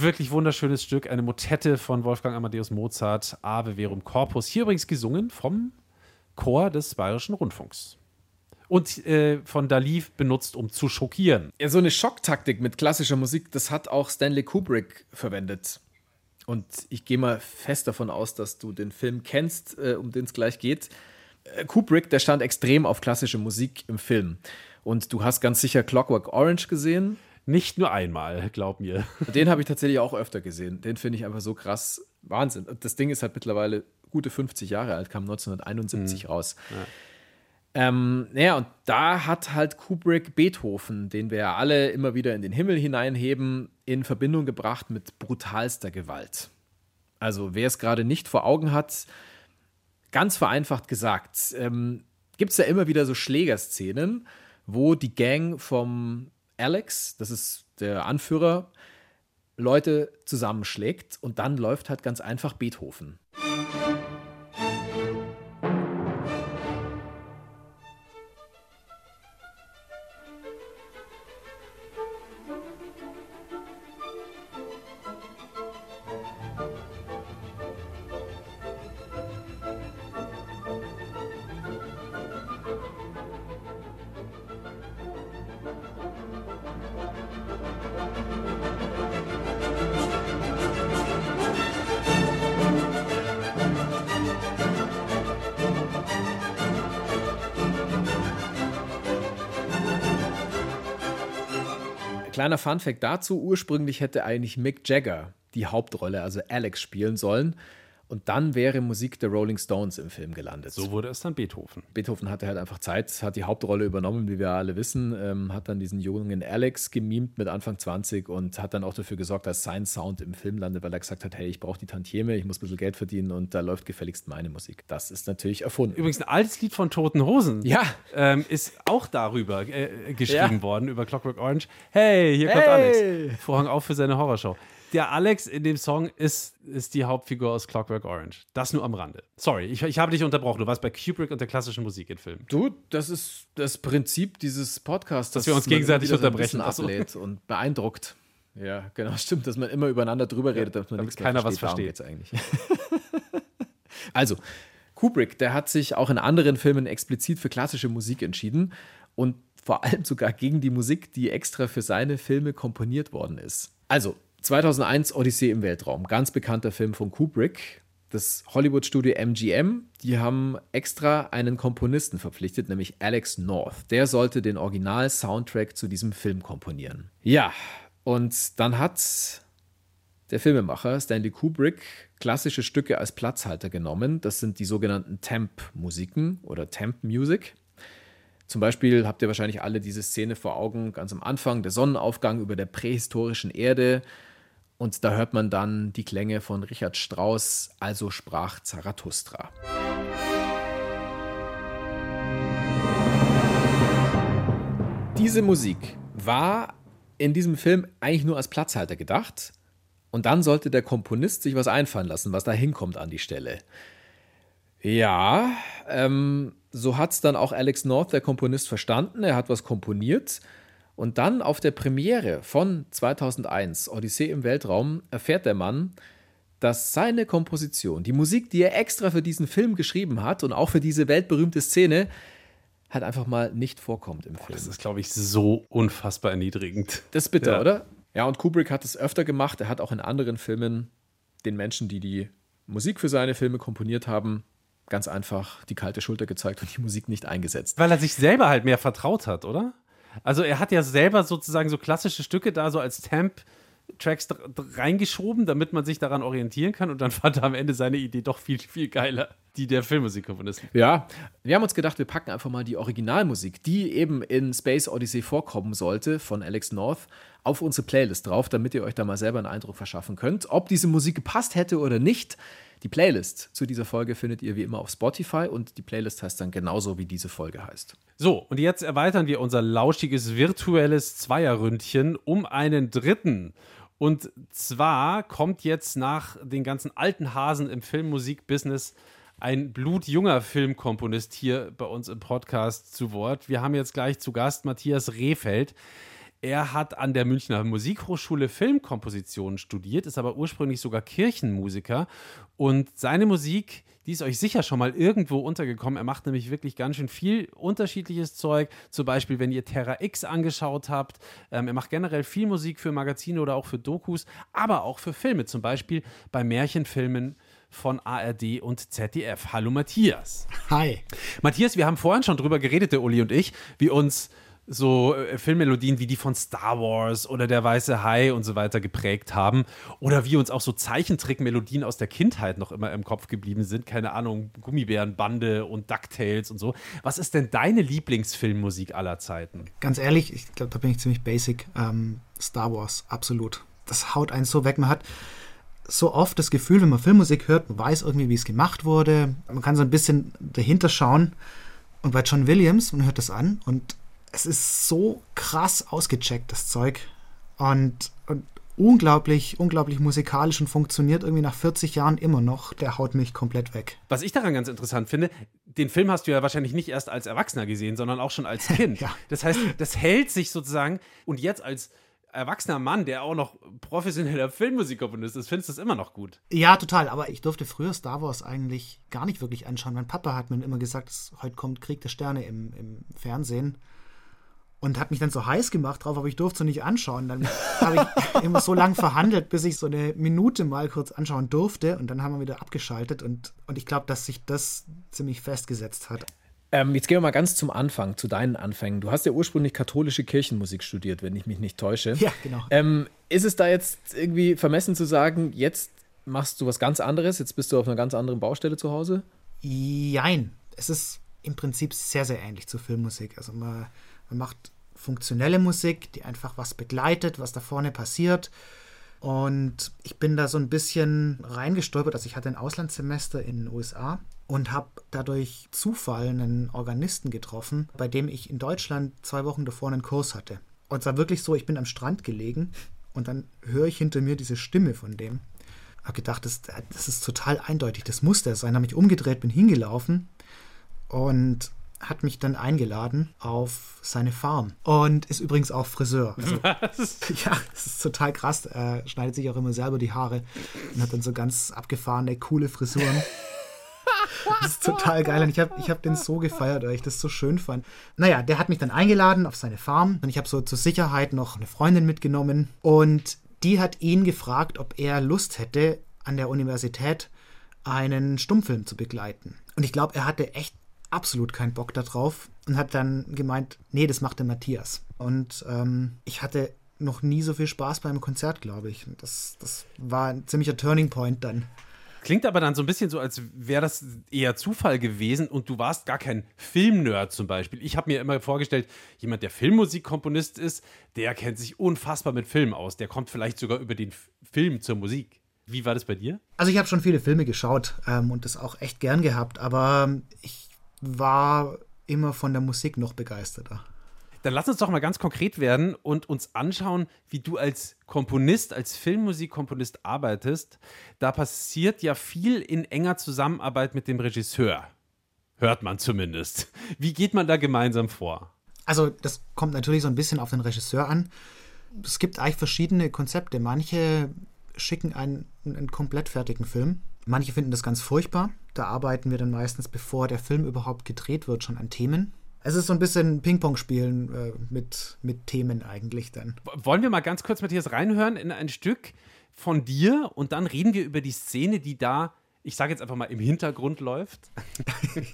Wirklich wunderschönes Stück, eine Motette von Wolfgang Amadeus Mozart, Ave Verum Corpus. Hier übrigens gesungen vom Chor des Bayerischen Rundfunks. Und äh, von Dali benutzt, um zu schockieren. Ja, so eine Schocktaktik mit klassischer Musik, das hat auch Stanley Kubrick verwendet. Und ich gehe mal fest davon aus, dass du den Film kennst, äh, um den es gleich geht. Äh, Kubrick, der stand extrem auf klassische Musik im Film. Und du hast ganz sicher Clockwork Orange gesehen. Nicht nur einmal, glaub mir. Den habe ich tatsächlich auch öfter gesehen. Den finde ich einfach so krass. Wahnsinn. Und Das Ding ist halt mittlerweile gute 50 Jahre alt, kam 1971 raus. Ähm, naja, und da hat halt Kubrick Beethoven, den wir ja alle immer wieder in den Himmel hineinheben, in Verbindung gebracht mit brutalster Gewalt. Also, wer es gerade nicht vor Augen hat, ganz vereinfacht gesagt, ähm, gibt es ja immer wieder so Schlägerszenen, wo die Gang vom Alex, das ist der Anführer, Leute zusammenschlägt und dann läuft halt ganz einfach Beethoven. Kleiner Funfact dazu: Ursprünglich hätte eigentlich Mick Jagger die Hauptrolle, also Alex, spielen sollen. Und dann wäre Musik der Rolling Stones im Film gelandet. So wurde es dann Beethoven. Beethoven hatte halt einfach Zeit, hat die Hauptrolle übernommen, wie wir alle wissen, ähm, hat dann diesen jungen Alex gemimt mit Anfang 20 und hat dann auch dafür gesorgt, dass sein Sound im Film landet, weil er gesagt hat, hey, ich brauche die Tantieme, ich muss ein bisschen Geld verdienen und da läuft gefälligst meine Musik. Das ist natürlich erfunden. Übrigens ein altes Lied von Toten Hosen. Ja. Ähm, ist auch darüber äh, geschrieben ja. worden, über Clockwork Orange. Hey, hier kommt hey. Alex. Vorhang auf für seine Horrorshow der Alex in dem Song ist, ist die Hauptfigur aus Clockwork Orange. Das nur am Rande. Sorry, ich, ich habe dich unterbrochen. Du warst bei Kubrick und der klassischen Musik in Filmen. Du, das ist das Prinzip dieses Podcasts, dass, dass wir uns gegenseitig unterbrechen. So ablädt und beeindruckt. Ja, genau, stimmt, dass man immer übereinander drüber redet, dass man damit nichts keiner versteht. was versteht. eigentlich. also, Kubrick, der hat sich auch in anderen Filmen explizit für klassische Musik entschieden und vor allem sogar gegen die Musik, die extra für seine Filme komponiert worden ist. Also, 2001 Odyssee im Weltraum, ganz bekannter Film von Kubrick. Das Hollywood-Studio MGM, die haben extra einen Komponisten verpflichtet, nämlich Alex North. Der sollte den Original-Soundtrack zu diesem Film komponieren. Ja, und dann hat der Filmemacher Stanley Kubrick klassische Stücke als Platzhalter genommen. Das sind die sogenannten Temp-Musiken oder Temp-Music. Zum Beispiel habt ihr wahrscheinlich alle diese Szene vor Augen, ganz am Anfang, der Sonnenaufgang über der prähistorischen Erde. Und da hört man dann die Klänge von Richard Strauss, also sprach Zarathustra. Diese Musik war in diesem Film eigentlich nur als Platzhalter gedacht. Und dann sollte der Komponist sich was einfallen lassen, was da hinkommt an die Stelle. Ja, ähm, so hat es dann auch Alex North, der Komponist, verstanden. Er hat was komponiert und dann auf der Premiere von 2001, Odyssee im Weltraum, erfährt der Mann, dass seine Komposition, die Musik, die er extra für diesen Film geschrieben hat und auch für diese weltberühmte Szene, halt einfach mal nicht vorkommt im Film. Das ist, glaube ich, so unfassbar erniedrigend. Das ist bitter, ja. oder? Ja, und Kubrick hat es öfter gemacht. Er hat auch in anderen Filmen den Menschen, die die Musik für seine Filme komponiert haben, ganz einfach die kalte Schulter gezeigt und die Musik nicht eingesetzt. Weil er sich selber halt mehr vertraut hat, oder? Also er hat ja selber sozusagen so klassische Stücke da so als Temp Tracks reingeschoben, damit man sich daran orientieren kann und dann fand er am Ende seine Idee doch viel, viel geiler, die der Filmmusikkomponist. Ja, wir haben uns gedacht, wir packen einfach mal die Originalmusik, die eben in Space Odyssey vorkommen sollte, von Alex North, auf unsere Playlist drauf, damit ihr euch da mal selber einen Eindruck verschaffen könnt. Ob diese Musik gepasst hätte oder nicht, die Playlist zu dieser Folge findet ihr wie immer auf Spotify und die Playlist heißt dann genauso, wie diese Folge heißt. So, und jetzt erweitern wir unser lauschiges virtuelles Zweierründchen um einen dritten. Und zwar kommt jetzt nach den ganzen alten Hasen im Filmmusikbusiness ein blutjunger Filmkomponist hier bei uns im Podcast zu Wort. Wir haben jetzt gleich zu Gast Matthias Rehfeld. Er hat an der Münchner Musikhochschule Filmkomposition studiert, ist aber ursprünglich sogar Kirchenmusiker. Und seine Musik, die ist euch sicher schon mal irgendwo untergekommen. Er macht nämlich wirklich ganz schön viel unterschiedliches Zeug. Zum Beispiel, wenn ihr Terra X angeschaut habt. Ähm, er macht generell viel Musik für Magazine oder auch für Dokus, aber auch für Filme. Zum Beispiel bei Märchenfilmen von ARD und ZDF. Hallo Matthias. Hi. Matthias, wir haben vorhin schon drüber geredet, der Uli und ich, wie uns so äh, Filmmelodien wie die von Star Wars oder Der Weiße Hai und so weiter geprägt haben. Oder wie uns auch so Zeichentrickmelodien aus der Kindheit noch immer im Kopf geblieben sind. Keine Ahnung, Gummibärenbande und DuckTales und so. Was ist denn deine Lieblingsfilmmusik aller Zeiten? Ganz ehrlich, ich glaube, da bin ich ziemlich basic. Ähm, Star Wars, absolut. Das haut einen so weg. Man hat so oft das Gefühl, wenn man Filmmusik hört, man weiß irgendwie, wie es gemacht wurde. Man kann so ein bisschen dahinter schauen. Und bei John Williams, man hört das an und es ist so krass ausgecheckt, das Zeug. Und, und unglaublich, unglaublich musikalisch und funktioniert irgendwie nach 40 Jahren immer noch. Der haut mich komplett weg. Was ich daran ganz interessant finde, den Film hast du ja wahrscheinlich nicht erst als Erwachsener gesehen, sondern auch schon als Kind. ja. Das heißt, das hält sich sozusagen und jetzt als erwachsener Mann, der auch noch professioneller Filmmusikkomponist ist, findest du das immer noch gut. Ja, total. Aber ich durfte früher Star Wars eigentlich gar nicht wirklich anschauen. Mein Papa hat mir immer gesagt, heute kommt Krieg der Sterne im, im Fernsehen und hat mich dann so heiß gemacht drauf, aber ich durfte es nicht anschauen. Dann habe ich immer so lange verhandelt, bis ich so eine Minute mal kurz anschauen durfte und dann haben wir wieder abgeschaltet und, und ich glaube, dass sich das ziemlich festgesetzt hat. Ähm, jetzt gehen wir mal ganz zum Anfang, zu deinen Anfängen. Du hast ja ursprünglich katholische Kirchenmusik studiert, wenn ich mich nicht täusche. Ja, genau. Ähm, ist es da jetzt irgendwie vermessen zu sagen, jetzt machst du was ganz anderes, jetzt bist du auf einer ganz anderen Baustelle zu Hause? Jein. Es ist im Prinzip sehr, sehr ähnlich zur Filmmusik. Also man, man macht funktionelle Musik, die einfach was begleitet, was da vorne passiert. Und ich bin da so ein bisschen reingestolpert. Also ich hatte ein Auslandssemester in den USA und habe dadurch Zufall einen Organisten getroffen, bei dem ich in Deutschland zwei Wochen davor einen Kurs hatte. Und es war wirklich so, ich bin am Strand gelegen und dann höre ich hinter mir diese Stimme von dem. Habe gedacht, das, das ist total eindeutig, das muss der sein. Habe mich umgedreht, bin hingelaufen und hat mich dann eingeladen auf seine Farm und ist übrigens auch Friseur. Also, Was? ja, das ist total krass. Er schneidet sich auch immer selber die Haare und hat dann so ganz abgefahrene, coole Frisuren. Das ist total geil und ich habe ich hab den so gefeiert, weil ich das so schön fand. Naja, der hat mich dann eingeladen auf seine Farm und ich habe so zur Sicherheit noch eine Freundin mitgenommen und die hat ihn gefragt, ob er Lust hätte, an der Universität einen Stummfilm zu begleiten. Und ich glaube, er hatte echt absolut keinen Bock darauf und hat dann gemeint, nee, das macht der Matthias. Und ähm, ich hatte noch nie so viel Spaß beim Konzert, glaube ich. Das, das war ein ziemlicher Turning Point dann. Klingt aber dann so ein bisschen so, als wäre das eher Zufall gewesen und du warst gar kein Filmnerd zum Beispiel. Ich habe mir immer vorgestellt, jemand, der Filmmusikkomponist ist, der kennt sich unfassbar mit Film aus. Der kommt vielleicht sogar über den Film zur Musik. Wie war das bei dir? Also ich habe schon viele Filme geschaut ähm, und das auch echt gern gehabt, aber ich war immer von der Musik noch begeisterter. Dann lass uns doch mal ganz konkret werden und uns anschauen, wie du als Komponist, als Filmmusikkomponist arbeitest. Da passiert ja viel in enger Zusammenarbeit mit dem Regisseur. Hört man zumindest. Wie geht man da gemeinsam vor? Also das kommt natürlich so ein bisschen auf den Regisseur an. Es gibt eigentlich verschiedene Konzepte. Manche schicken einen, einen komplett fertigen Film. Manche finden das ganz furchtbar. Da arbeiten wir dann meistens, bevor der Film überhaupt gedreht wird, schon an Themen. Es ist so ein bisschen Ping-Pong spielen äh, mit, mit Themen eigentlich dann. Wollen wir mal ganz kurz, Matthias, reinhören in ein Stück von dir und dann reden wir über die Szene, die da, ich sage jetzt einfach mal, im Hintergrund läuft.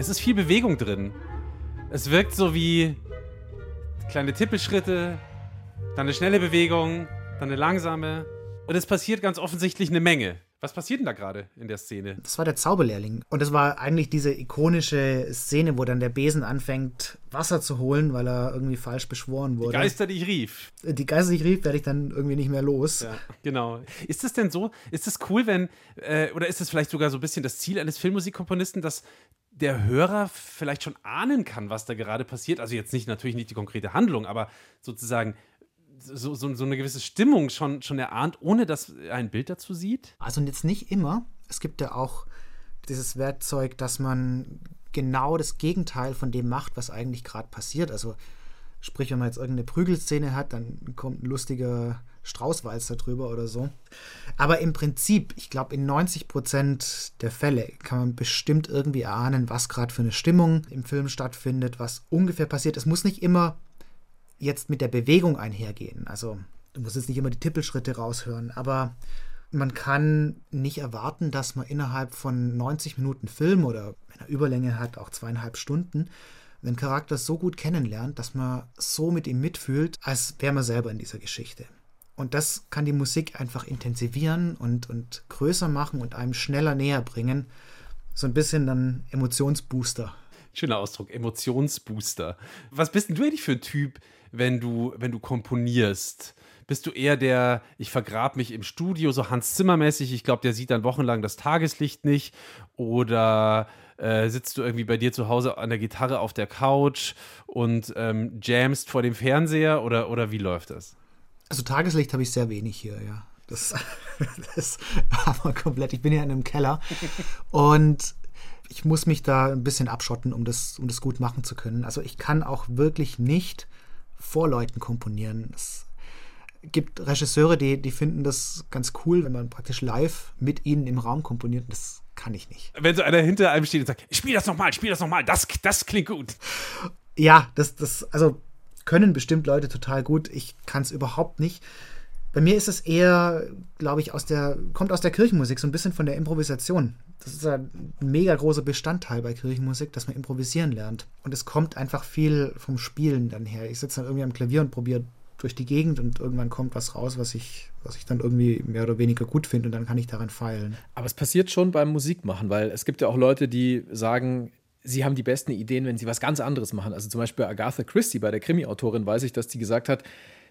Es ist viel Bewegung drin. Es wirkt so wie kleine Tippelschritte, dann eine schnelle Bewegung, dann eine langsame. Und es passiert ganz offensichtlich eine Menge. Was passiert denn da gerade in der Szene? Das war der Zauberlehrling. Und das war eigentlich diese ikonische Szene, wo dann der Besen anfängt, Wasser zu holen, weil er irgendwie falsch beschworen wurde. Geister, die ich rief. Die Geister, die ich rief, werde ich dann irgendwie nicht mehr los. Ja, genau. Ist es denn so, ist es cool, wenn, äh, oder ist es vielleicht sogar so ein bisschen das Ziel eines Filmmusikkomponisten, dass der Hörer vielleicht schon ahnen kann, was da gerade passiert? Also jetzt nicht natürlich nicht die konkrete Handlung, aber sozusagen so, so, so eine gewisse Stimmung schon, schon erahnt, ohne dass er ein Bild dazu sieht? Also jetzt nicht immer. Es gibt ja auch dieses Werkzeug, dass man genau das Gegenteil von dem macht, was eigentlich gerade passiert. Also sprich, wenn man jetzt irgendeine Prügelszene hat, dann kommt ein lustiger Straußwalzer drüber oder so. Aber im Prinzip, ich glaube, in 90 Prozent der Fälle kann man bestimmt irgendwie ahnen, was gerade für eine Stimmung im Film stattfindet, was ungefähr passiert. Es muss nicht immer jetzt mit der Bewegung einhergehen. Also du musst jetzt nicht immer die Tippelschritte raushören, aber man kann nicht erwarten, dass man innerhalb von 90 Minuten Film oder wenn er Überlänge hat, auch zweieinhalb Stunden, den Charakter so gut kennenlernt, dass man so mit ihm mitfühlt, als wäre man selber in dieser Geschichte. Und das kann die Musik einfach intensivieren und, und größer machen und einem schneller näher bringen. So ein bisschen dann Emotionsbooster. Schöner Ausdruck, Emotionsbooster. Was bist denn du eigentlich für ein Typ, wenn du, wenn du komponierst? Bist du eher der, ich vergrab mich im Studio, so Hans Zimmer-mäßig, ich glaube, der sieht dann wochenlang das Tageslicht nicht? Oder äh, sitzt du irgendwie bei dir zu Hause an der Gitarre auf der Couch und ähm, jamst vor dem Fernseher? Oder, oder wie läuft das? Also Tageslicht habe ich sehr wenig hier, ja. Das, das aber komplett. Ich bin ja in einem Keller und ich muss mich da ein bisschen abschotten, um das, um das gut machen zu können. Also ich kann auch wirklich nicht vor Leuten komponieren. Es gibt Regisseure, die, die finden das ganz cool, wenn man praktisch live mit ihnen im Raum komponiert. Das kann ich nicht. Wenn so einer hinter einem steht und sagt, spiel das nochmal, spiel das nochmal, das, das klingt gut. Ja, das, das, also können bestimmt Leute total gut. Ich kann es überhaupt nicht. Bei mir ist es eher, glaube ich, aus der, kommt aus der Kirchenmusik, so ein bisschen von der Improvisation. Das ist ein mega großer Bestandteil bei Kirchenmusik, dass man improvisieren lernt. Und es kommt einfach viel vom Spielen dann her. Ich sitze dann irgendwie am Klavier und probiere durch die Gegend und irgendwann kommt was raus, was ich, was ich dann irgendwie mehr oder weniger gut finde und dann kann ich daran feilen. Aber es passiert schon beim Musikmachen, weil es gibt ja auch Leute, die sagen, sie haben die besten Ideen, wenn sie was ganz anderes machen. Also zum Beispiel Agatha Christie bei der Krimi-Autorin weiß ich, dass die gesagt hat,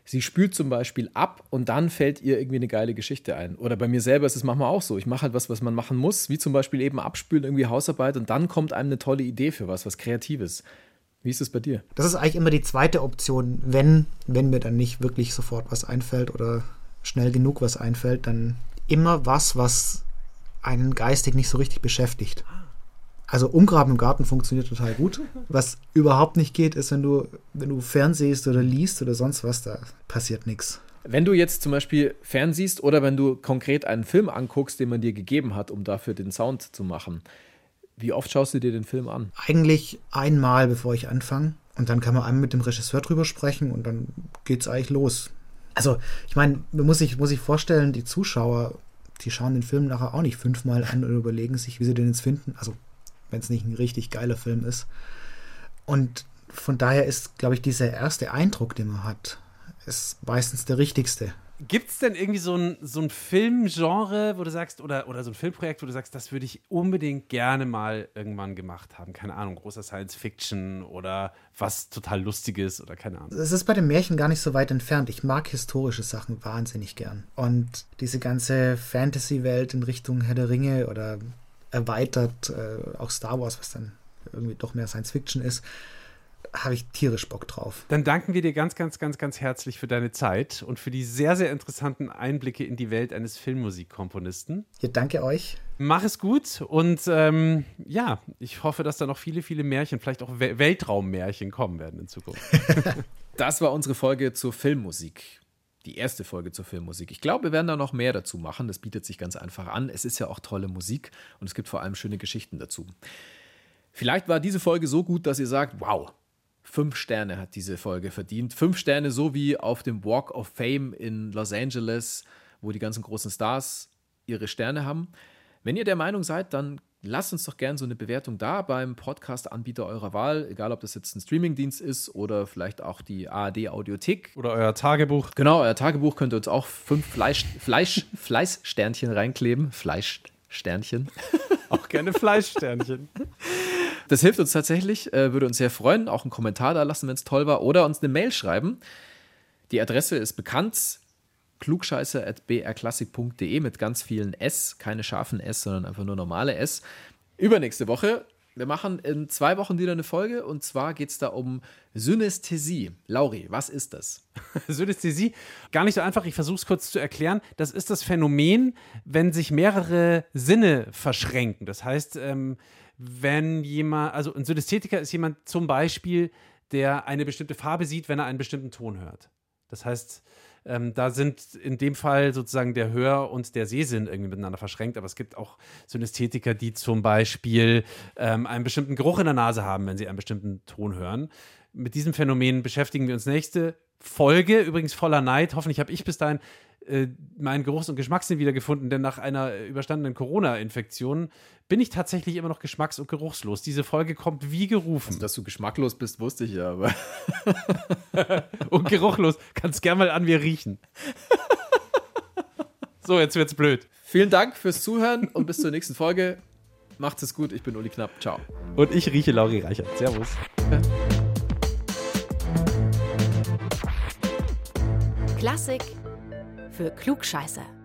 sie spült zum Beispiel ab und dann fällt ihr irgendwie eine geile Geschichte ein. Oder bei mir selber ist es manchmal auch so. Ich mache halt was, was man machen muss, wie zum Beispiel eben abspülen, irgendwie Hausarbeit und dann kommt einem eine tolle Idee für was, was Kreatives. Wie ist es bei dir? Das ist eigentlich immer die zweite Option, wenn, wenn mir dann nicht wirklich sofort was einfällt oder schnell genug was einfällt, dann immer was, was einen geistig nicht so richtig beschäftigt. Also Umgraben im Garten funktioniert total gut. Was überhaupt nicht geht, ist, wenn du, wenn du fernsiehst oder liest oder sonst was, da passiert nichts. Wenn du jetzt zum Beispiel fernsiehst oder wenn du konkret einen Film anguckst, den man dir gegeben hat, um dafür den Sound zu machen, wie oft schaust du dir den Film an? Eigentlich einmal, bevor ich anfange. Und dann kann man einmal mit dem Regisseur drüber sprechen und dann geht es eigentlich los. Also, ich meine, man muss sich, muss sich vorstellen, die Zuschauer, die schauen den Film nachher auch nicht fünfmal an und überlegen sich, wie sie den jetzt finden. Also, wenn es nicht ein richtig geiler Film ist. Und von daher ist, glaube ich, dieser erste Eindruck, den man hat, ist meistens der richtigste. Gibt es denn irgendwie so ein, so ein Filmgenre, wo du sagst, oder, oder so ein Filmprojekt, wo du sagst, das würde ich unbedingt gerne mal irgendwann gemacht haben? Keine Ahnung, großer Science Fiction oder was total Lustiges oder keine Ahnung. Es ist bei den Märchen gar nicht so weit entfernt. Ich mag historische Sachen wahnsinnig gern. Und diese ganze Fantasy-Welt in Richtung Herr der Ringe oder erweitert, äh, auch Star Wars, was dann irgendwie doch mehr Science Fiction ist, habe ich tierisch Bock drauf. Dann danken wir dir ganz, ganz, ganz, ganz herzlich für deine Zeit und für die sehr, sehr interessanten Einblicke in die Welt eines Filmmusikkomponisten. Ja, danke euch. Mach es gut und ähm, ja, ich hoffe, dass da noch viele, viele Märchen, vielleicht auch Weltraummärchen kommen werden in Zukunft. das war unsere Folge zur Filmmusik die erste Folge zur Filmmusik. Ich glaube, wir werden da noch mehr dazu machen. Das bietet sich ganz einfach an. Es ist ja auch tolle Musik und es gibt vor allem schöne Geschichten dazu. Vielleicht war diese Folge so gut, dass ihr sagt, wow, fünf Sterne hat diese Folge verdient. Fünf Sterne, so wie auf dem Walk of Fame in Los Angeles, wo die ganzen großen Stars ihre Sterne haben. Wenn ihr der Meinung seid, dann lasst uns doch gerne so eine Bewertung da beim Podcast-Anbieter eurer Wahl, egal ob das jetzt ein Streamingdienst ist oder vielleicht auch die ARD-Audiothek. Oder euer Tagebuch. Genau, euer Tagebuch könnt ihr uns auch fünf Fleisch, Fleisch, Fleißsternchen reinkleben. Fleischsternchen. auch gerne Fleischsternchen. Das hilft uns tatsächlich, äh, würde uns sehr freuen. Auch einen Kommentar da lassen, wenn es toll war. Oder uns eine Mail schreiben. Die Adresse ist bekannt klugscheiße.brklassik.de mit ganz vielen S, keine scharfen S, sondern einfach nur normale S. Übernächste Woche. Wir machen in zwei Wochen wieder eine Folge und zwar geht es da um Synästhesie. Lauri, was ist das? Synästhesie, gar nicht so einfach, ich versuche es kurz zu erklären. Das ist das Phänomen, wenn sich mehrere Sinne verschränken. Das heißt, ähm, wenn jemand, also ein Synästhetiker ist jemand zum Beispiel, der eine bestimmte Farbe sieht, wenn er einen bestimmten Ton hört. Das heißt, ähm, da sind in dem Fall sozusagen der Hör- und der Sehsinn irgendwie miteinander verschränkt, aber es gibt auch Synästhetiker, die zum Beispiel ähm, einen bestimmten Geruch in der Nase haben, wenn sie einen bestimmten Ton hören. Mit diesem Phänomen beschäftigen wir uns nächste Folge, übrigens voller Neid. Hoffentlich habe ich bis dahin meinen Geruchs- und Geschmackssinn wiedergefunden, denn nach einer überstandenen Corona-Infektion bin ich tatsächlich immer noch geschmacks- und geruchslos. Diese Folge kommt wie gerufen. Also, dass du geschmacklos bist, wusste ich ja, aber. und geruchlos. Kannst gern mal an mir riechen. so, jetzt wird's blöd. Vielen Dank fürs Zuhören und bis zur nächsten Folge. Macht es gut, ich bin Uli Knapp. Ciao. Und ich rieche Lauri Reichert. Servus. Klassik für Klugscheißer.